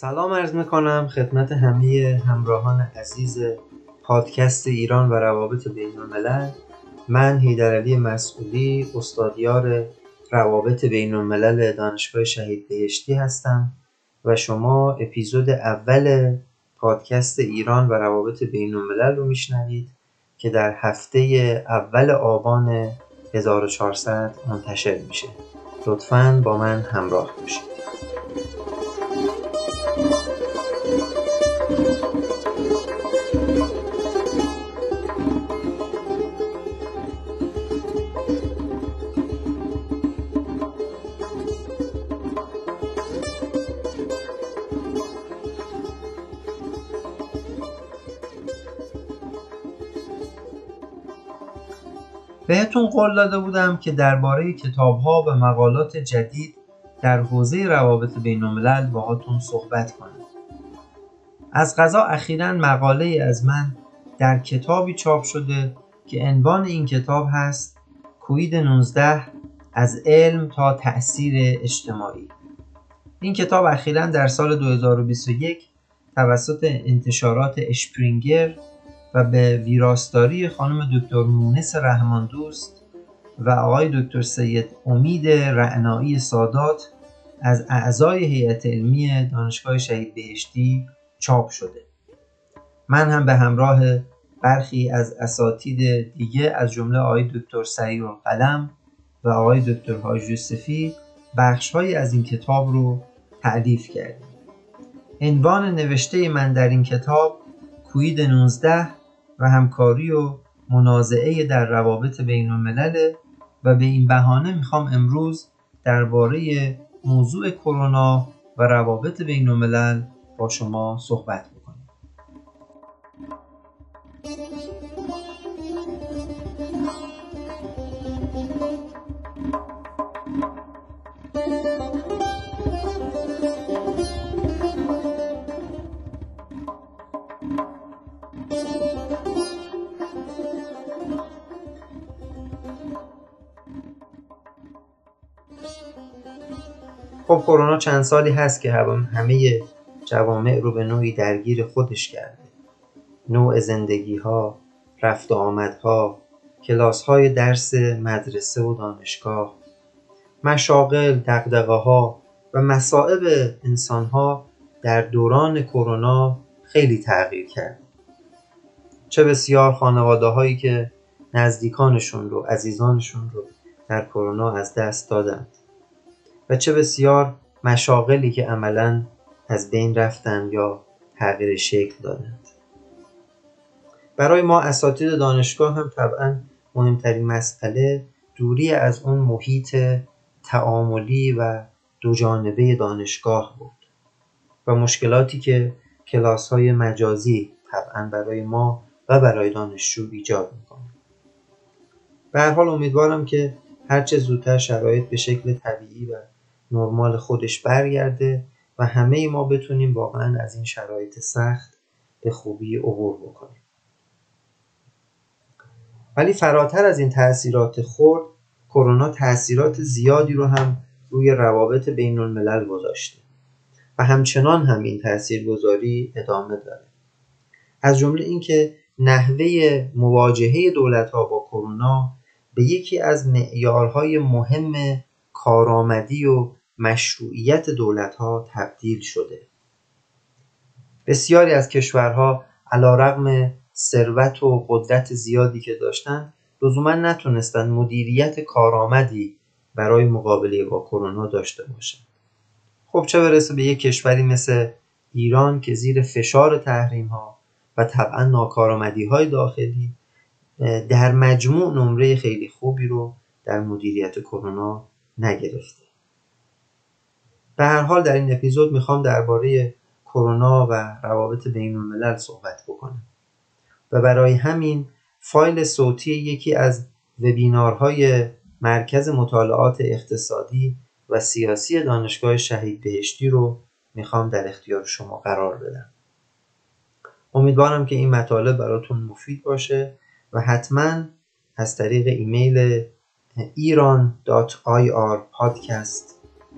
سلام عرض می‌کنم خدمت همه همراهان عزیز پادکست ایران و روابط بین الملل من هیدرعلی مسئولی استادیار روابط بین الملل دانشگاه شهید بهشتی هستم و شما اپیزود اول پادکست ایران و روابط بین الملل رو میشنوید که در هفته اول آبان 1400 منتشر میشه. لطفا با من همراه باشید. بهتون قول داده بودم که درباره کتابها و مقالات جدید در حوزه روابط بین الملل باهاتون صحبت کنم. از غذا اخیرا مقاله از من در کتابی چاپ شده که عنوان این کتاب هست کوید 19 از علم تا تأثیر اجتماعی این کتاب اخیرا در سال 2021 توسط انتشارات اشپرینگر و به ویراستاری خانم دکتر مونس رحمان دوست و آقای دکتر سید امید رعنایی سادات از اعضای هیئت علمی دانشگاه شهید بهشتی چاپ شده. من هم به همراه برخی از اساتید دیگه از جمله آقای دکتر سعیر قلم و آقای دکتر حاج یوسفی بخشهایی از این کتاب رو تعلیف کردیم. عنوان نوشته من در این کتاب کوید 19 و همکاری و منازعه در روابط بین الملل و به این بهانه می‌خوام امروز درباره موضوع کرونا و روابط بین الملل با شما صحبت بکنیم خب کرونا چند سالی هست که همه جوامع رو به نوعی درگیر خودش کرده. نوع زندگی ها رفت و آمدها کلاس های درس مدرسه و دانشگاه مشاغل دقدقه ها و مصائب انسان ها در دوران کرونا خیلی تغییر کرد. چه بسیار خانواده هایی که نزدیکانشون رو عزیزانشون رو در کرونا از دست دادند. و چه بسیار مشاغلی که عملا از بین رفتن یا تغییر شکل دادند. برای ما اساتید دانشگاه هم طبعا مهمترین مسئله دوری از اون محیط تعاملی و دو جانبه دانشگاه بود و مشکلاتی که کلاس های مجازی طبعا برای ما و برای دانشجو ایجاد می‌کنه. به هر حال امیدوارم که هرچه زودتر شرایط به شکل طبیعی و نرمال خودش برگرده و همه ما بتونیم واقعا از این شرایط سخت به خوبی عبور بکنیم. ولی فراتر از این تاثیرات خرد کرونا تاثیرات زیادی رو هم روی روابط بین الملل گذاشته و همچنان هم این تاثیرگذاری ادامه داره. از جمله اینکه نحوه مواجهه دولت ها با کرونا به یکی از معیارهای مهم کارآمدی و مشروعیت دولت ها تبدیل شده. بسیاری از کشورها علا رقم ثروت و قدرت زیادی که داشتند لزوما نتونستند مدیریت کارآمدی برای مقابله با کرونا داشته باشند خب چه برسه به یک کشوری مثل ایران که زیر فشار تحریم ها و طبعا ناکارآمدی های داخلی در مجموع نمره خیلی خوبی رو در مدیریت کرونا نگرفته. به هر حال در این اپیزود می‌خوام درباره کرونا و روابط بین الملل صحبت بکنم. و برای همین فایل صوتی یکی از وبینارهای مرکز مطالعات اقتصادی و سیاسی دانشگاه شهید بهشتی رو می‌خوام در اختیار شما قرار بدم. امیدوارم که این مطالب براتون مفید باشه و حتما از طریق ایمیل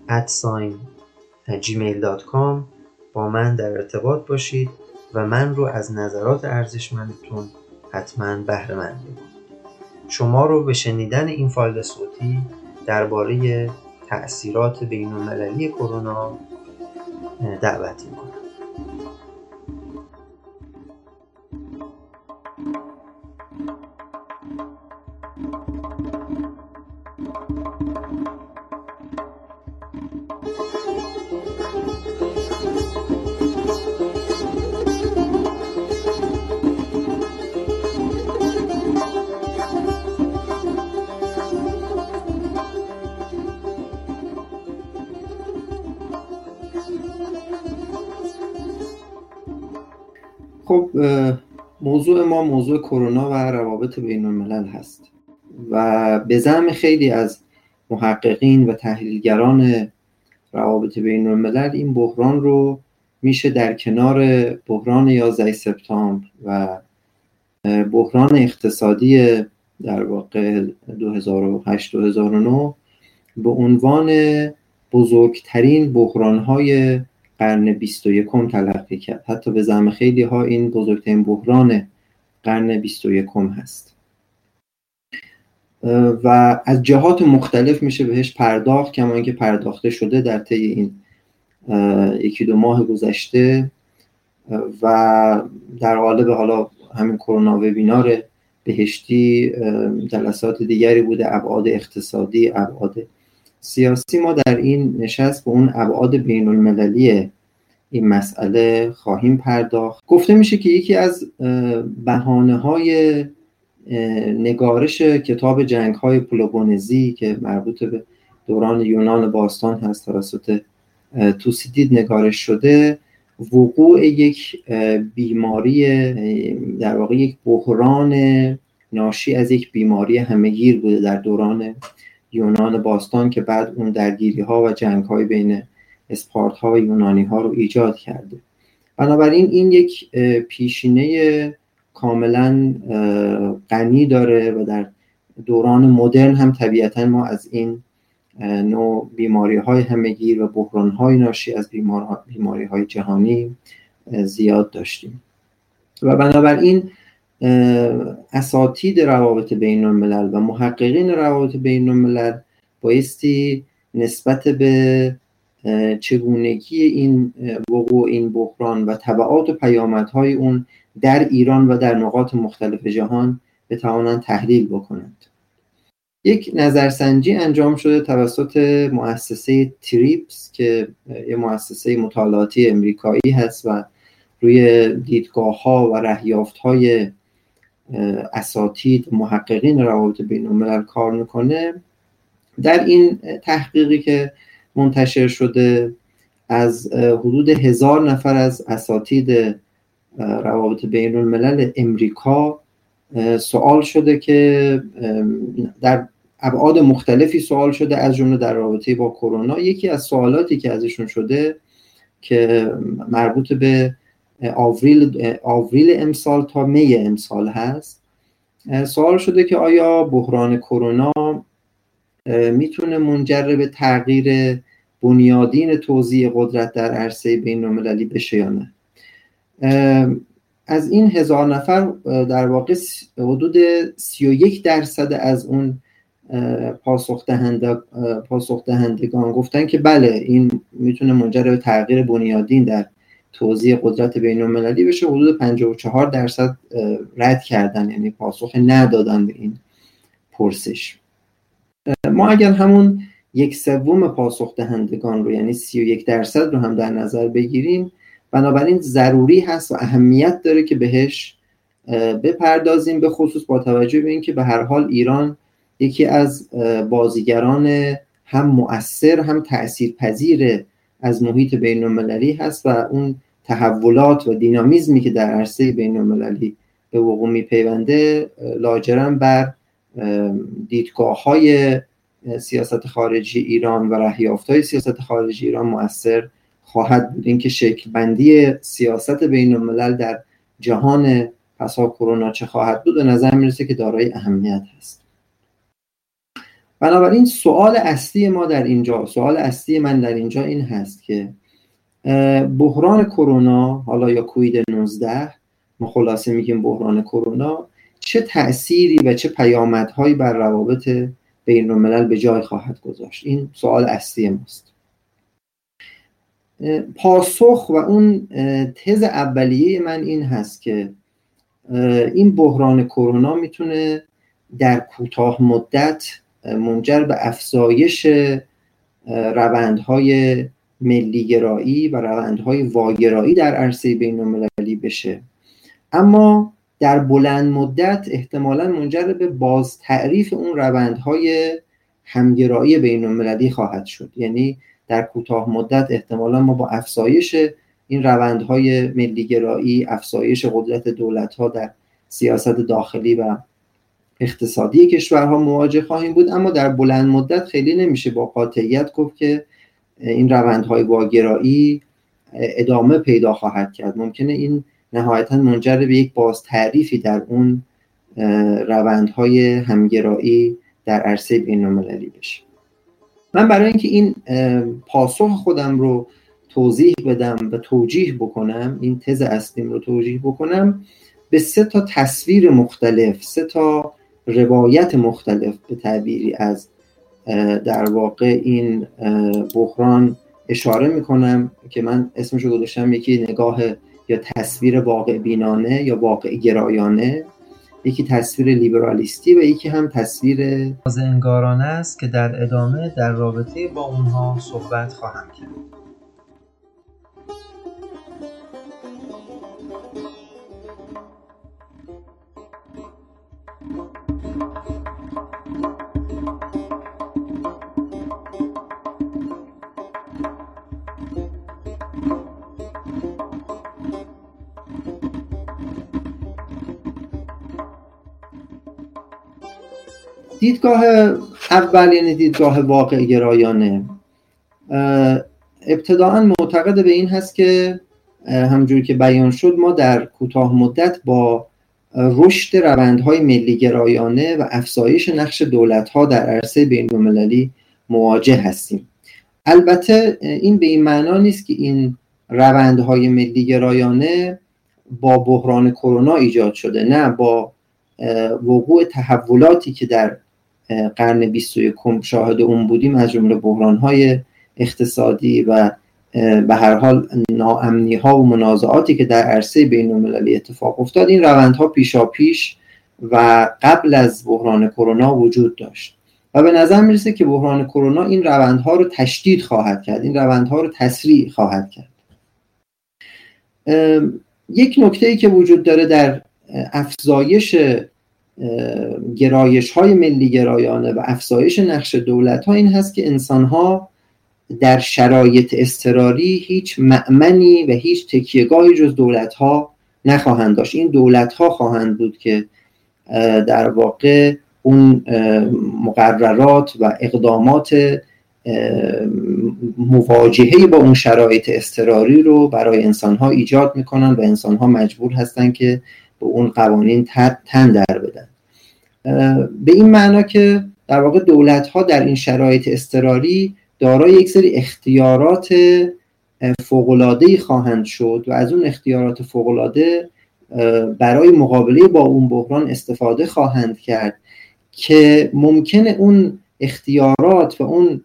iran.irpodcast@gmail.com با من در ارتباط باشید و من رو از نظرات ارزشمندتون حتما بهره مند شما رو به شنیدن این فایل صوتی درباره تأثیرات بین کرونا دعوت می‌کنم. موضوع ما موضوع کرونا و روابط بین الملل هست و به زعم خیلی از محققین و تحلیلگران روابط بین الملل این بحران رو میشه در کنار بحران 11 سپتامبر و بحران اقتصادی در واقع 2008 2009 به عنوان بزرگترین بحرانهای قرن 21 تلقی کرد. حتی به زعم خیلی ها این بزرگترین بحران قرن 21 هست. و از جهات مختلف میشه بهش پرداخت کما اینکه پرداخته شده در طی این یکی دو ماه گذشته. و در قالب حالا همین کرونا وبینار بهشتی جلسات دیگری بوده ابعاد اقتصادی ابعاد سیاسی ما در این نشست به اون ابعاد بین المللی این مسئله خواهیم پرداخت. گفته میشه که یکی از بهانه های نگارش کتاب جنگ های پلوبونزی که مربوط به دوران یونان باستان هست توسط توسیدید نگارش شده وقوع یک بیماری در واقع یک بحران ناشی از یک بیماری همهگیر بوده در دوران یونان باستان که بعد اون درگیری ها و جنگ های بین اسپارت ها و یونانی ها رو ایجاد کرده. بنابراین این یک پیشینه کاملا غنی داره و در دوران مدرن هم طبیعتا ما از این نوع بیماری های همگیر و بحران های ناشی از بیماری های جهانی زیاد داشتیم. و بنابراین اساتید روابط بین الملل و محققین روابط بین الملل بایستی نسبت به چگونگی این وقوع این بحران و طبعات و پیامدهای اون در ایران و در نقاط مختلف جهان بتوانند تحلیل بکنند. یک نظرسنجی انجام شده توسط مؤسسه تریپس که یه مؤسسه مطالعاتی امریکایی هست و روی دیدگاه ها و رهیافت های اساتید محققین روابط بین الملل کار می‌کنه. در این تحقیقی که منتشر شده از حدود هزار نفر از اساتید روابط بین الملل امریکا سوال شده که در ابعاد مختلفی سوال شده از جمله در رابطه با کرونا. یکی از سوالاتی که ازشون شده که مربوط به آوریل, آوریل امسال تا می امسال هست. سوال شده که آیا بحران کرونا می‌تونه منجر به تغییر بنیادین توزیع قدرت در عرصه بین المللی بشه یا نه؟ از این هزار نفر در واقع حدود 31 درصد از اون پاسخ, دهنده، پاسخ دهندگان گفتن که بله این می‌تونه منجر به تغییر بنیادین در توزیع قدرت بین المللی بشه حدود 54 درصد رد کردن یعنی پاسخ ندادن به این پرسش. ما اگر همون یک سوم پاسخ دهندگان رو یعنی 31 درصد رو هم در نظر بگیریم بنابراین ضروری هست و اهمیت داره که بهش بپردازیم به خصوص با توجه به اینکه به هر حال ایران یکی از بازیگران هم مؤثر هم تأثیر پذیر از محیط بین المللی هست و اون تحولات و دینامیزمی که در عرصه بین المللی به وقوع میپیونده لاجرم بر دیدگاه های سیاست خارجی ایران و رهیافت های سیاست خارجی ایران مؤثر خواهد بود. اینکه شکل بندی سیاست بین الملل در جهان پسا کرونا چه خواهد بود به نظر می‌رسه که دارای اهمیت هست. بنابراین سوال اصلی ما در اینجا سوال اصلی من در اینجا این هست که بحران کرونا حالا یا کوید 19 ما خلاصه میگیم بحران کرونا چه تأثیری و چه پیامدهایی بر روابط بین الملل به جای خواهد گذاشت؟ این سوال اصلی ماست. پاسخ و اون تز اولیه من این هست که این بحران کرونا می‌تونه در کوتاه مدت منجر به افزایش روندهای ملیگرایی و روندهای واگرایی در عرصه بین المللی بشه. اما در بلند مدت احتمالا منجر به باز تعریف اون روندهای همگرایی بین المللی خواهد شد. یعنی در کوتاه مدت احتمالا ما با افزایش این روندهای ملیگرایی افزایش قدرت دولت ها در سیاست داخلی و اقتصادی کشورها مواجه خواهیم بود اما در بلند مدت خیلی نمیشه با قاطعیت گفت که این روندهای واگرایی ادامه پیدا خواهد کرد. ممکنه این نهایتا منجر به یک باز تعریفی در اون روندهای همگرایی در عرصه بین المللی بشه. من برای اینکه این پاسخ خودم رو توضیح بدم و توجیه بکنم این تز اصلیم رو توجیه بکنم به سه تا تصویر مختلف سه تا روایت مختلف به تعبیری از در واقع این بحران اشاره می‌کنم که من اسمش رو گذاشتم یکی نگاه یا تصویر واقع بینانه یا واقع گرایانه یکی تصویر لیبرالیستی و یکی هم تصویر انگارانه است که در ادامه در رابطه با اونها صحبت خواهم کرد. دیدگاه اول یعنی دیدگاه واقع گرایانه ابتداعا معتقد به این هست که همجور که بیان شد ما در کوتاه مدت با رشد روندهای ملی گرایانه و افزایش نقش دولتها در عرصه بین المللی مواجه هستیم. البته این به این معنا نیست که این روندهای ملی گرایانه با بحران کرونا ایجاد شده نه با وقوع تحولاتی که در قرن 21 شاهد اون بودیم از جمله بحران های اقتصادی و به هر حال ناامنی ها و منازعاتی که در عرصه بین المللی اتفاق افتاد این روندها پیشا پیش و قبل از بحران کرونا وجود داشت. و به نظر می‌رسه که بحران کرونا این روندها رو تشدید خواهد کرد این روندها رو تسریع خواهد کرد. یک نکته ای که وجود داره در افزایش گرایش های ملی گرایانه و افزایش نقش دولت ها این هست که انسان ها در شرایط استراری هیچ معمنی و هیچ تکیهگاهی جز دولت ها نخواهند داشت. این دولت ها خواهند بود که در واقع اون مقررات و اقدامات مواجهه با اون شرایط استراری رو برای انسان ها ایجاد می‌کنن و انسان ها مجبور هستن که به اون قوانین تن در بدن. به این معنا که در واقع دولت ها در این شرایط استراری دارای یک سری اختیارات فوقلاده خواهند شد و از اون اختیارات فوقلاده برای مقابله با اون بحران استفاده خواهند کرد که ممکنه اون اختیارات و اون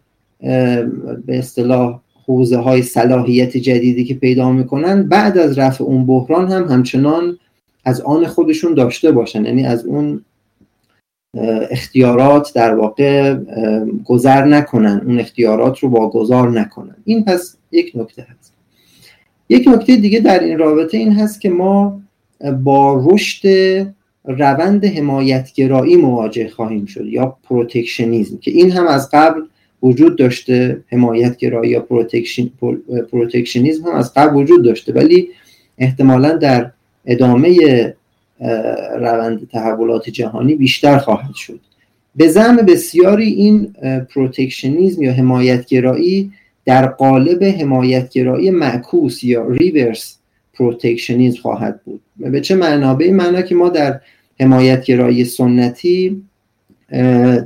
به اصطلاح حوزه های صلاحیت جدیدی که پیدا می‌کنن بعد از رفع اون بحران هم همچنان از آن خودشون داشته باشن. یعنی از اون اختیارات در واقع گذر نکنن اون اختیارات رو واگذار نکنن. این پس یک نکته هست. یک نکته دیگه در این رابطه این هست که ما با رشد روند حمایتگرایی مواجه خواهیم شد یا protectionism که این هم از قبل وجود داشته حمایتگرایی یا protectionism هم از قبل وجود داشته ولی احتمالا در ادامه روند تحولات جهانی بیشتر خواهد شد. به زعم بسیاری این protectionism یا حمایتگرایی در قالب حمایتگرایی معکوس یا reverse protectionism خواهد بود. به چه معنا؟ به این معنا که ما در حمایتگرایی سنتی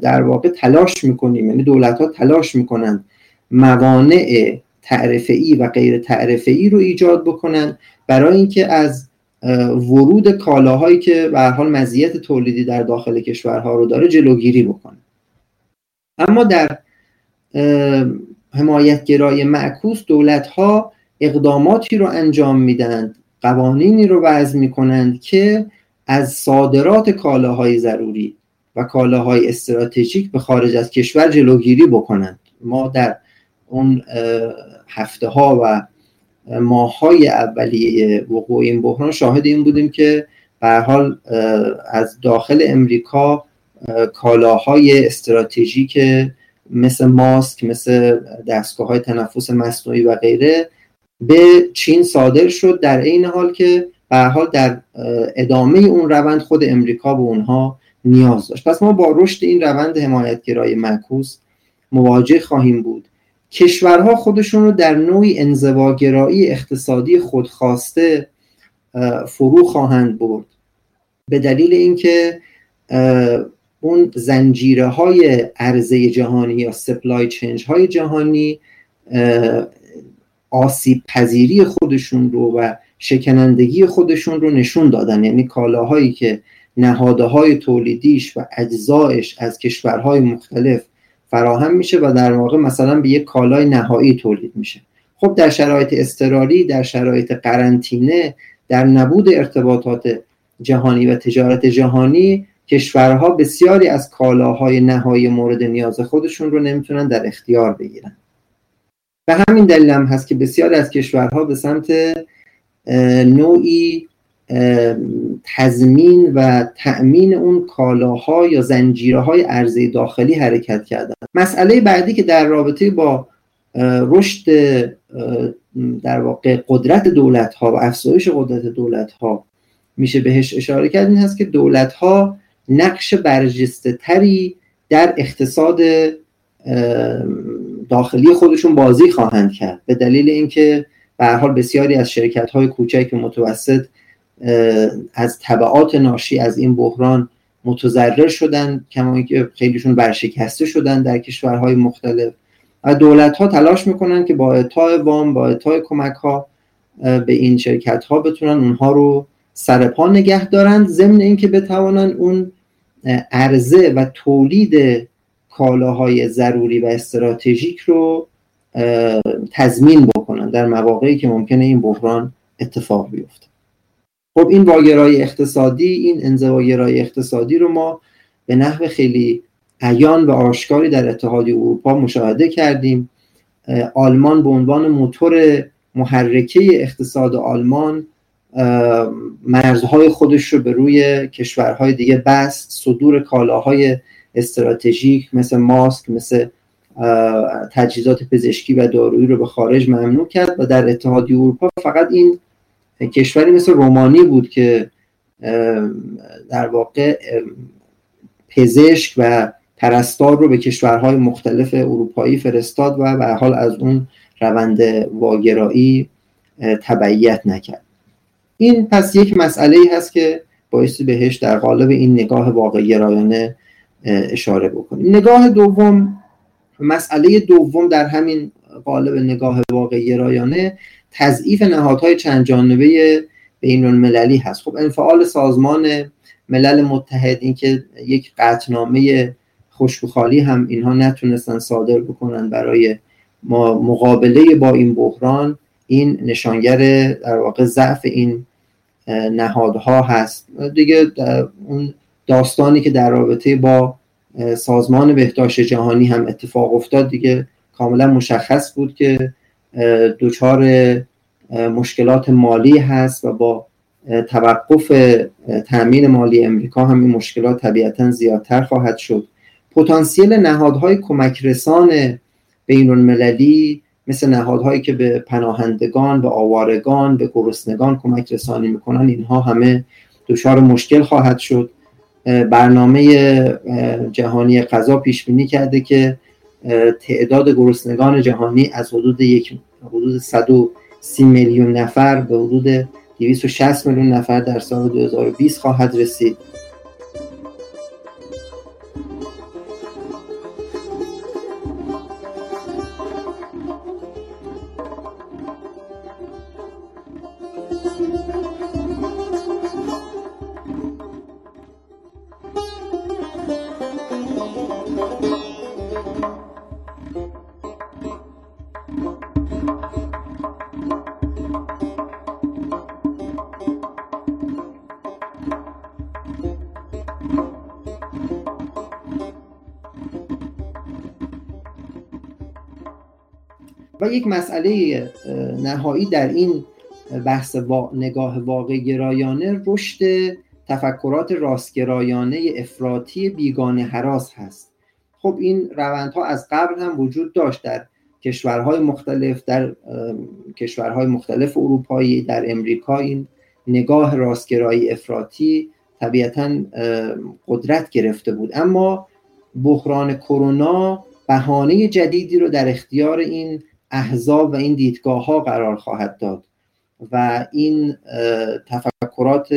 در واقع تلاش می‌کنیم یعنی دولت ها تلاش می‌کنند موانع تعرفه ای و غیر تعرفه ای رو ایجاد بکنن برای اینکه از ورود کالاهایی که به حال مزیت تولیدی در داخل کشورها رو داره جلوگیری بکنه. اما در حمایتگرای معکوس دولت ها اقداماتی رو انجام میدن قوانینی رو وضع می‌کنند که از صادرات کالاهای ضروری و کالاهای استراتژیک به خارج از کشور جلوگیری بکنند. ما در اون هفته ها و ماه های اولیه وقوع این بحران شاهد این بودیم که به حال از داخل امریکا کالاهای استراتژیک مثل ماسک مثل دستگاه های تنفس مصنوعی و غیره به چین صادر شد در این حال که به حال در ادامه اون روند خود امریکا به اونها نیاز داشت. پس ما با رشد این روند حمایتگرای معکوس مواجه خواهیم بود. کشورها خودشون رو در نوعی انزواگرایی اقتصادی خودخواسته فرو خواهند برد. به دلیل اینکه اون زنجیره های عرضه جهانی یا سپلای چنج های جهانی آسیب پذیری خودشون رو و شکنندگی خودشون رو نشون دادن. یعنی کالاهایی که نهاده های تولیدیش و اجزایش از کشورهای مختلف فراهم میشه و در واقع مثلا به یک کالای نهایی تولید میشه. خب در شرایط استراری در شرایط قرنطینه در نبود ارتباطات جهانی و تجارت جهانی کشورها بسیاری از کالاهای نهایی مورد نیاز خودشون رو نمی‌تونن در اختیار بگیرن. به همین دلیل هم هست که بسیاری از کشورها به سمت نوعی تضمین و تأمین اون کالاها یا زنجیره های عرضه داخلی حرکت کردن. مسئله بعدی که در رابطه با رشد در واقع قدرت دولت ها و افزایش قدرت دولت ها میشه بهش اشاره کرد این هست که دولت ها نقش برجسته تری در اقتصاد داخلی خودشون بازی خواهند کرد. به دلیل اینکه به حال بسیاری از شرکت های کوچک و متوسط از طبعات ناشی از این بحران متضرر شدن کما که خیلیشون برشکسته شدن در کشورهای مختلف. و دولت ها تلاش می‌کنن که با اعطای وام با اعطای کمک ها به این شرکت ها بتونن اونها رو سرپا نگه دارند ضمن اینکه بتوانن اون عرضه و تولید کالاهای ضروری و استراتژیک رو تضمین بکنن در مواقعی که ممکنه این بحران اتفاق بیفته. خب این واگرای اقتصادی این انزواگرای اقتصادی رو ما به نحو خیلی عیان و آشکاری در اتحادیه اروپا مشاهده کردیم. آلمان به عنوان موتور محرکه اقتصاد آلمان مرزهای خودش رو به روی کشورهای دیگه بست صدور کالاهای استراتژیک مثل ماسک مثل تجهیزات پزشکی و دارویی رو به خارج ممنوع کرد و در اتحادیه اروپا فقط این کشوری مثل رومانی بود که در واقع پزشک و پرستار رو به کشورهای مختلف اروپایی فرستاد و به حال از اون روند واگرایی تبعیت نکرد. این پس یک مسئله ای هست که بایستی بهش در قالب این نگاه واقع گرایانه اشاره بکنیم. نگاه دوم مسئله دوم در همین قالب نگاه واقع گرایانه تضعیف نهادهای چند جانبه بین المللی هست. خب انفعال سازمان ملل متحد اینکه یک قطنامه خشکخالی هم اینها نتونستن صادر بکنن برای ما مقابله با این بحران این نشانگر در واقع ضعف این نهادها هست. دیگه اون داستانی که در رابطه با سازمان بهداشت جهانی هم اتفاق افتاد دیگه کاملا مشخص بود که دچار مشکلات مالی هست و با توقف تامین مالی امریکا هم این مشکلات طبیعتا زیادتر خواهد شد. پتانسیل نهادهای کمک رسان بین المللی مثل نهادهایی که به پناهندگان به آوارگان به گرسنگان کمک رسانی می‌کنن اینها همه دچار مشکل خواهد شد. برنامه جهانی غذا پیش بینی کرده که تعداد گرسنگان جهانی از حدود یک حدود 130 میلیون نفر به حدود 260 میلیون نفر در سال 2020 خواهد رسید. و یک مسئله نهایی در این بحث نگاه واقع گرایانه رشد تفکرات راستگرایانه افراطی بیگانه حراس هست. خب این روندها از قبل هم وجود داشت در کشورهای مختلف در کشورهای مختلف اروپایی در امریکا این نگاه راستگرایی افراطی طبیعتا قدرت گرفته بود. اما بحران کرونا بهانه جدیدی رو در اختیار این احزاب و این دیدگاه ها قرار خواهد داد و این تفکرات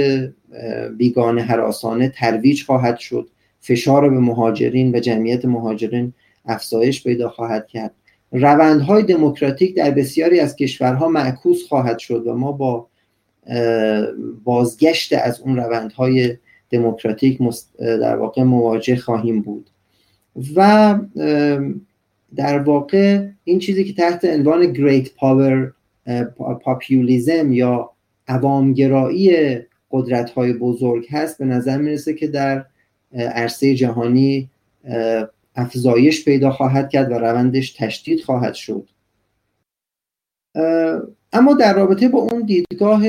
بیگانه حراسانه ترویج خواهد شد فشار به مهاجرین و جمعیت مهاجرین افزایش پیدا خواهد کرد. روندهای دموکراتیک در بسیاری از کشورها معکوس خواهد شد و ما با بازگشت از اون روندهای دموکراتیک در واقع مواجه خواهیم بود. و در واقع این چیزی که تحت عنوان Great Power پاپیولیزم یا عوامگرایی قدرت های بزرگ هست به نظر می‌رسه که در عرصه جهانی افزایش پیدا خواهد کرد و روندش تشدید خواهد شد. اما در رابطه با اون دیدگاه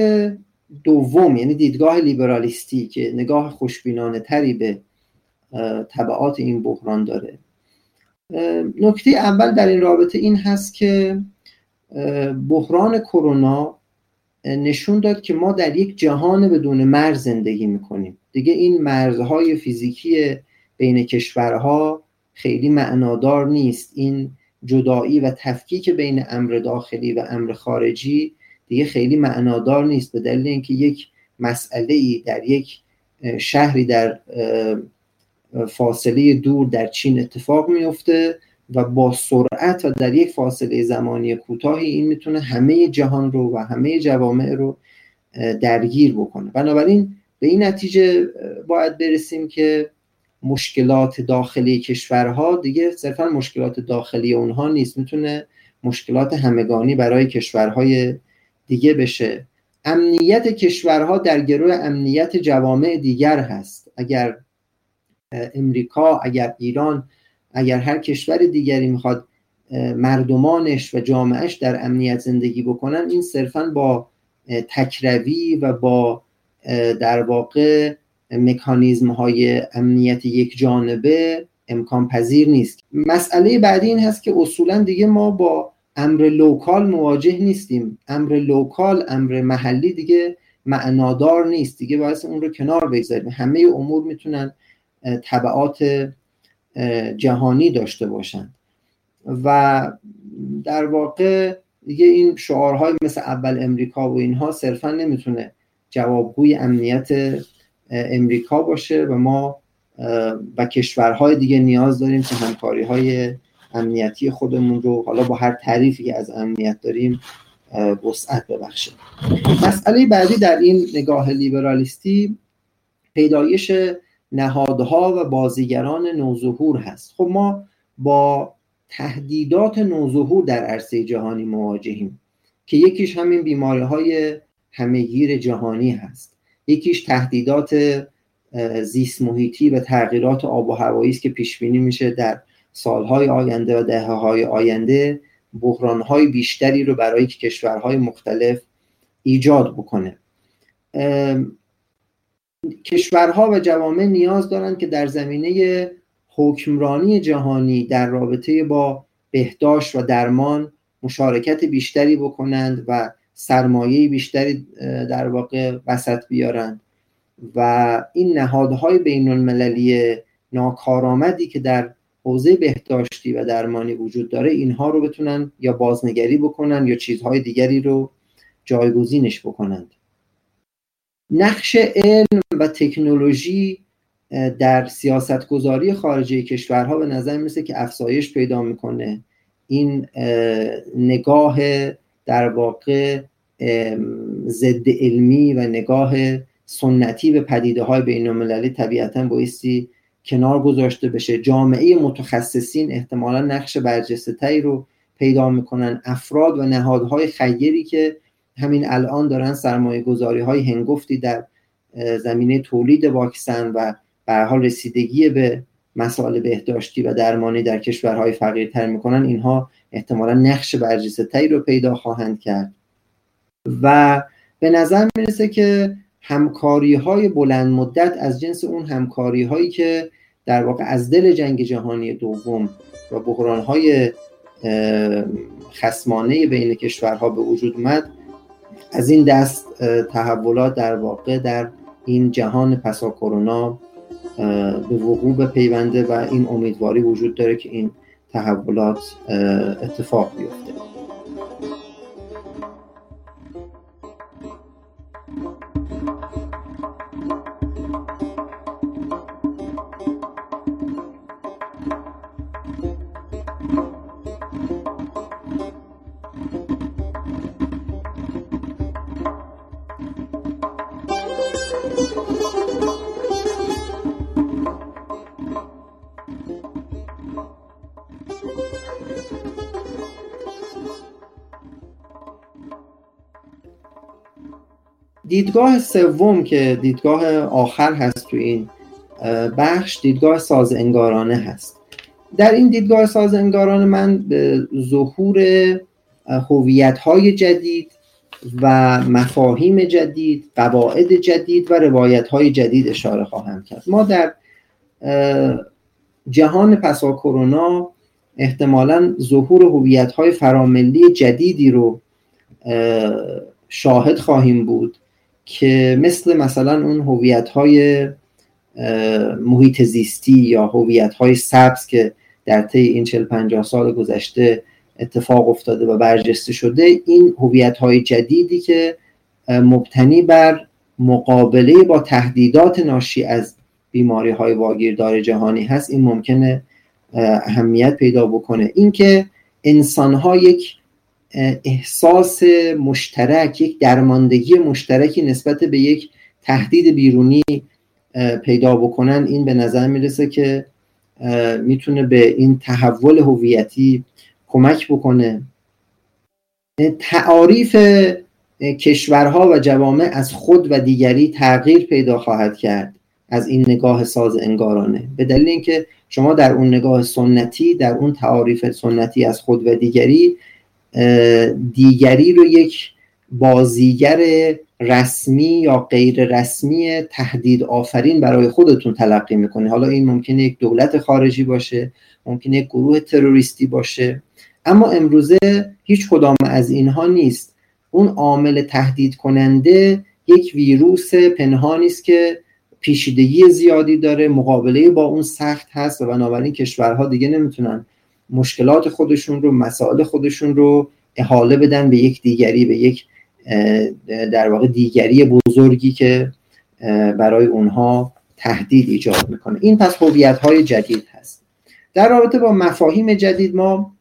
دوم یعنی دیدگاه لیبرالیستی که نگاه خوشبینانه تری به طبعات این بحران داره. نکته اول در این رابطه این هست که بحران کرونا نشون داد که ما در یک جهان بدون مرز زندگی می‌کنیم. دیگه این مرزهای فیزیکی بین کشورها خیلی معنادار نیست. این جدایی و تفکیک بین امر داخلی و امر خارجی دیگه خیلی معنادار نیست. به دلیل اینکه یک مسئله ای در یک شهری در فاصله دور در چین اتفاق میفته و با سرعت و در یک فاصله زمانی کوتاهی این می‌تونه همه جهان رو و همه جوامع رو درگیر بکنه. بنابراین به این نتیجه باید برسیم که مشکلات داخلی کشورها دیگه صرفا مشکلات داخلی اونها نیست. می‌تونه مشکلات همگانی برای کشورهای دیگه بشه. امنیت کشورها در گرو امنیت جوامع دیگر هست. اگر امریکا اگر ایران اگر هر کشور دیگری می‌خواد مردمانش و جامعهش در امنیت زندگی بکنن این صرفا با تکروی و با در واقع مکانیزم های امنیت یک جانبه امکان پذیر نیست. مسئله بعدی این هست که اصولا دیگه ما با امر local مواجه نیستیم. امر local امر محلی دیگه معنادار نیست. دیگه باعث اون رو کنار بگذاریم. همه امور می‌تونن طبعات جهانی داشته باشند. و در واقع دیگه این شعارهای مثل اول امریکا و اینها صرفا نمی‌تونه جوابگوی امنیت امریکا باشه و ما و کشورهای دیگه نیاز داریم که همکاری های امنیتی خودمون رو حالا با هر تعریفی که از امنیت داریم وسعت ببخشه مسئله بعدی در این نگاه لیبرالیستی پیدایش نهادها و بازیگران نوظهور هست. خب ما با تهدیدات نوظهور در عرصه جهانی مواجهیم که یکیش همین بیماری های همهگیر جهانی هست. یکیش تهدیدات زیست محیطی و تغییرات آب و هوایی است که پیش بینی میشه در سالهای آینده و دهه های آینده بحرانهای بیشتری رو برای کشورهای مختلف ایجاد بکنه. کشورها و جوامع نیاز دارند که در زمینه حکمرانی جهانی در رابطه با بهداشت و درمان مشارکت بیشتری بکنند و سرمایه بیشتری در واقع وسط بیارند. و این نهادهای بین المللی ناکارآمدی که در حوزه بهداشتی و درمانی وجود داره اینها رو بتونن یا بازنگری بکنن یا چیزهای دیگری رو جایگزینش بکنند. نقش علم و تکنولوژی در سیاست گذاری خارجی کشورها به نظر می‌رسه که افزایش پیدا می‌کنه. این نگاه در واقع ضد علمی و نگاه سنتی به پدیده های بین المللی طبیعتا بایستی کنار گذاشته بشه. جامعه متخصصین احتمالا نقش برجسته رو پیدا می‌کنن. افراد و نهادهای خیری که همین الان دارن سرمایه گذاری های هنگفتی در زمینه تولید واکسن و به حال رسیدگی به مسائل بهداشتی و درمانی در کشورهای فقیرتر می‌کنن اینها احتمالا نقش برجسته رو پیدا خواهند کرد. و به نظر می‌رسه که همکاری های بلند مدت از جنس اون همکاری هایی که در واقع از دل جنگ جهانی دوم و بحران های خسمانه بین کشورها به وجود اومد از این دست تحولات در واقع در این جهان پسا کرونا به وقوع بپیونده و این امیدواری وجود داره که این تحولات اتفاق بیفته. دیدگاه سوم که دیدگاه آخر هست تو این بخش دیدگاه ساز انگارانه هست. در این دیدگاه ساز انگارانه من به ظهور هویت های جدید و مفاهیم جدید قواعد جدید و روایت های جدید اشاره خواهم کرد. ما در جهان پسا کرونا احتمالا ظهور هویت های فراملی جدیدی رو شاهد خواهیم بود. که مثل مثلا اون هویت های محیط زیستی یا هویت های سبز که در طی این 40 50 سال گذشته اتفاق افتاده و برجسته شده این هویت های جدیدی که مبتنی بر مقابله با تهدیدات ناشی از بیماری های واگیردار جهانی هست این ممکنه اهمیت پیدا بکنه. اینکه انسان ها یک احساس مشترک یک درماندگی مشترکی نسبت به یک تهدید بیرونی پیدا بکنن. این به نظر می‌رسه که می‌تونه به این تحول هویتی کمک بکنه. تعاریف کشورها و جوامع از خود و دیگری تغییر پیدا خواهد کرد از این نگاه ساز انگارانه. به دلیل اینکه شما در اون نگاه سنتی در اون تعاریف سنتی از خود و دیگری دیگری رو یک بازیگر رسمی یا غیر رسمی تهدید آفرین برای خودتون تلقی می‌کنه حالا این ممکنه یک دولت خارجی باشه ممکنه یک گروه تروریستی باشه. اما امروزه هیچ کدام از اینها نیست. اون عامل تهدید کننده یک ویروس پنهانی است که پیشیدگی زیادی داره مقابله با اون سخت هست و بنابراین کشورها دیگه نمی‌تونن مشکلات خودشون رو مسائل خودشون رو احاله بدن به یک دیگری به یک در واقع دیگری بزرگی که برای اونها تهدید ایجاد می‌کنه. این پس هویت های جدید هست. در رابطه با مفاهیم جدید ما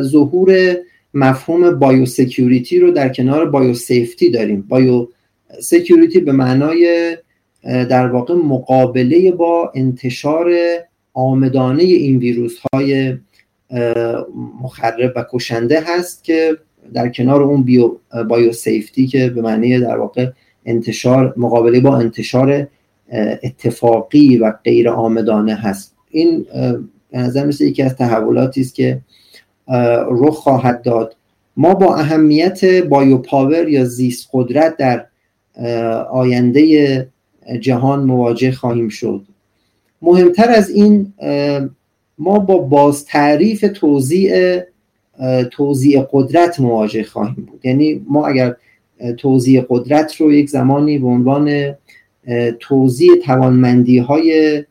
ظهور مفهوم biosecurity رو در کنار biosafety داریم. biosecurity به معنای در واقع مقابله با انتشار آمدانه این ویروس های مخرب و کشنده هست که در کنار اون بیو بایو سیفتی که به معنی در واقع انتشار مقابله با انتشار اتفاقی و غیر آمدانه هست. این به نظر مثل یکی از تحولاتی است که رخ خواهد داد. ما با اهمیت بایو پاور یا زیست قدرت در آینده جهان مواجه خواهیم شد. مهمتر از این ما با باز تعریف توضیع توضیع قدرت مواجه خواهیم بود. یعنی ما اگر توضیع قدرت رو یک زمانی به عنوان توضیع توانمندی های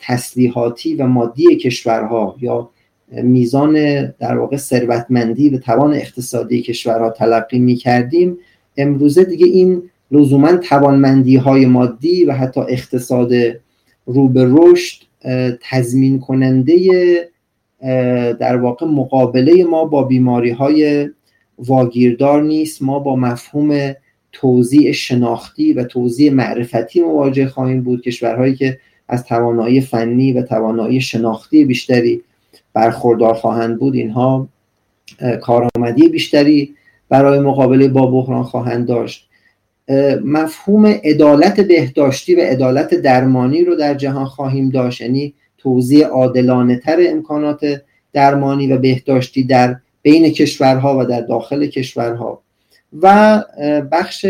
تسلیحاتی و مادی کشورها یا میزان در واقع ثروتمندی و توان اقتصادی کشورها تلقی می کردیم امروزه دیگه این لزوما توانمندی های مادی و حتی اقتصاد رو به رشد تضمین کننده در واقع مقابله ما با بیماری های واگیردار نیست. ما با مفهوم توزیع شناختی و توزیع معرفتی مواجه خواهیم بود. کشورهایی که از توانایی فنی و توانایی شناختی بیشتری برخوردار خواهند بود اینها کارآمدی بیشتری برای مقابله با بحران خواهند داشت. مفهوم عدالت بهداشتی و عدالت درمانی رو در جهان خواهیم داشت. یعنی توزیع عادلانه تر امکانات درمانی و بهداشتی در بین کشورها و در داخل کشورها. و بخش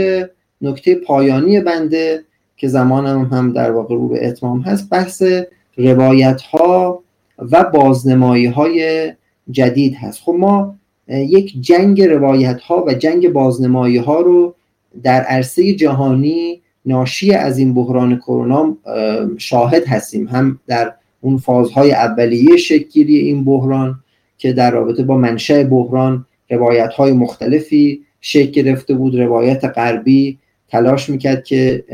نکته پایانی بنده که زمانم هم در واقع رو به اتمام هست بحث روایت ها و بازنمایی های جدید هست. خب ما یک جنگ روایت ها و جنگ بازنمایی ها رو در عرصه جهانی ناشی از این بحران کرونا شاهد هستیم. هم در اون فازهای اولیه شکلی این بحران که در رابطه با منشأ بحران روایت های مختلفی شکل گرفته بود. روایت غربی تلاش می‌کرد که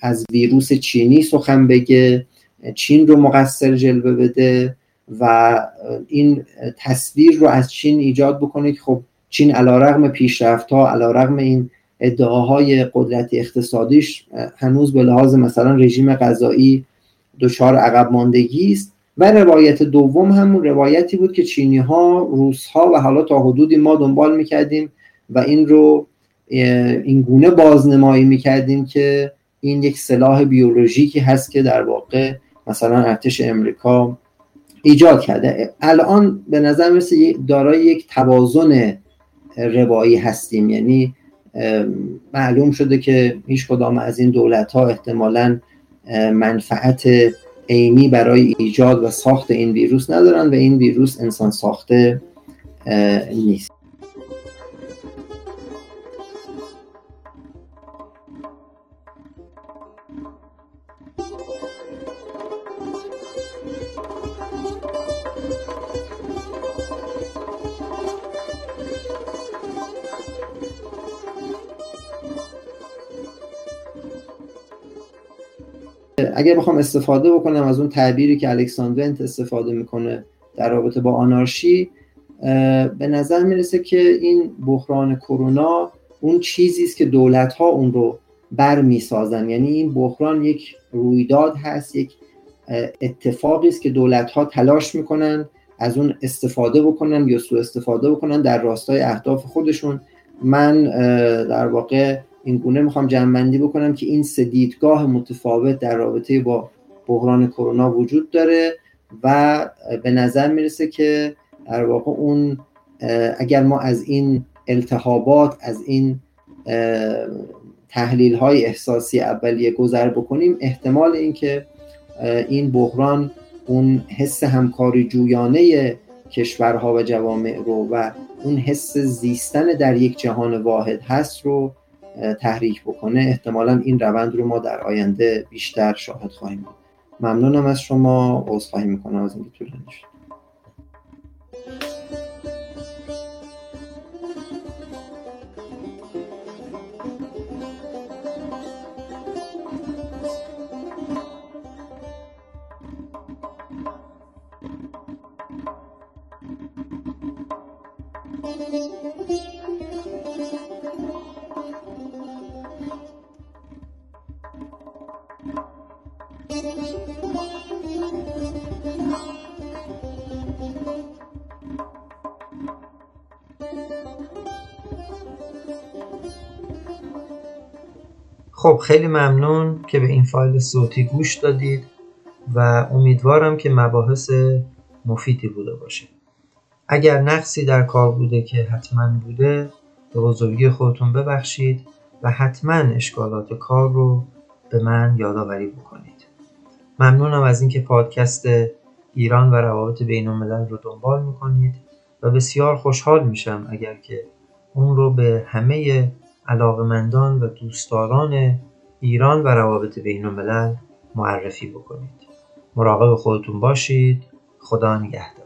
از ویروس چینی سخن بگه چین رو مقصر جلوه بده و این تصویر رو از چین ایجاد بکنه که خب چین علا رغم پیشرفت ها علا رغم این ادعاهای قدرت اقتصادیش هنوز به لحاظ مثلا رژیم غذایی دچار عقب ماندگی است و روایت دوم همون روایتی بود که چینی ها روس ها و حالا تا حدودی ما دنبال می‌کردیم و این رو این گونه بازنمایی می‌کردیم که این یک سلاح بیولوژیکی هست که در واقع مثلا ارتش امریکا ایجاد کرده. الان به نظر مثل دارای یک توازن روایی هستیم. یعنی معلوم شده که هیچ کدام از این دولت ها احتمالا منفعت عینی برای ایجاد و ساخت این ویروس ندارن و این ویروس انسان ساخته نیست. اگر بخوام استفاده بکنم از اون تعبیری که الکساندر استفاده می‌کنه در رابطه با آنارشی به نظر می‌رسه که این بحران کرونا اون چیزی است که دولت ها اون رو بر می‌سازن یعنی این بحران یک رویداد هست یک اتفاقی است که دولت ها تلاش می‌کنن از اون استفاده بکنن یا سوء استفاده بکنن در راستای اهداف خودشون. من در واقع این گونه می‌خوام جمعبندی بکنم که این سه دیدگاه متفاوت در رابطه با بحران کرونا وجود داره و به نظر می‌رسه که در واقع اون اگر ما از این التهابات از این تحلیل های احساسی اولیه گذر بکنیم احتمال اینکه این بحران اون حس همکاری جویانه کشورها و جوامع رو و اون حس زیستن در یک جهان واحد هست رو تحریک بکنه احتمالا این روند رو ما در آینده بیشتر شاهد خواهیم بود. ممنونم از شما عذرخواهی می‌کنم از اینکه طولانی شد خب خیلی ممنون که به این فایل صوتی گوش دادید و امیدوارم که مباحث مفیدی بوده باشه. اگر نقصی در کار بوده که حتما بوده به بزرگی خودتون ببخشید و حتما اشکالات کار رو به من یادآوری بکنید. ممنونم از اینکه پادکست ایران و روابط بین الملل رو دنبال می‌کنید و بسیار خوشحال میشم اگر که اون رو به همه علاقمندان و دوستداران ایران و روابط بین الملل معرفی بکنید. مراقب خودتون باشید. خدا نگهدار.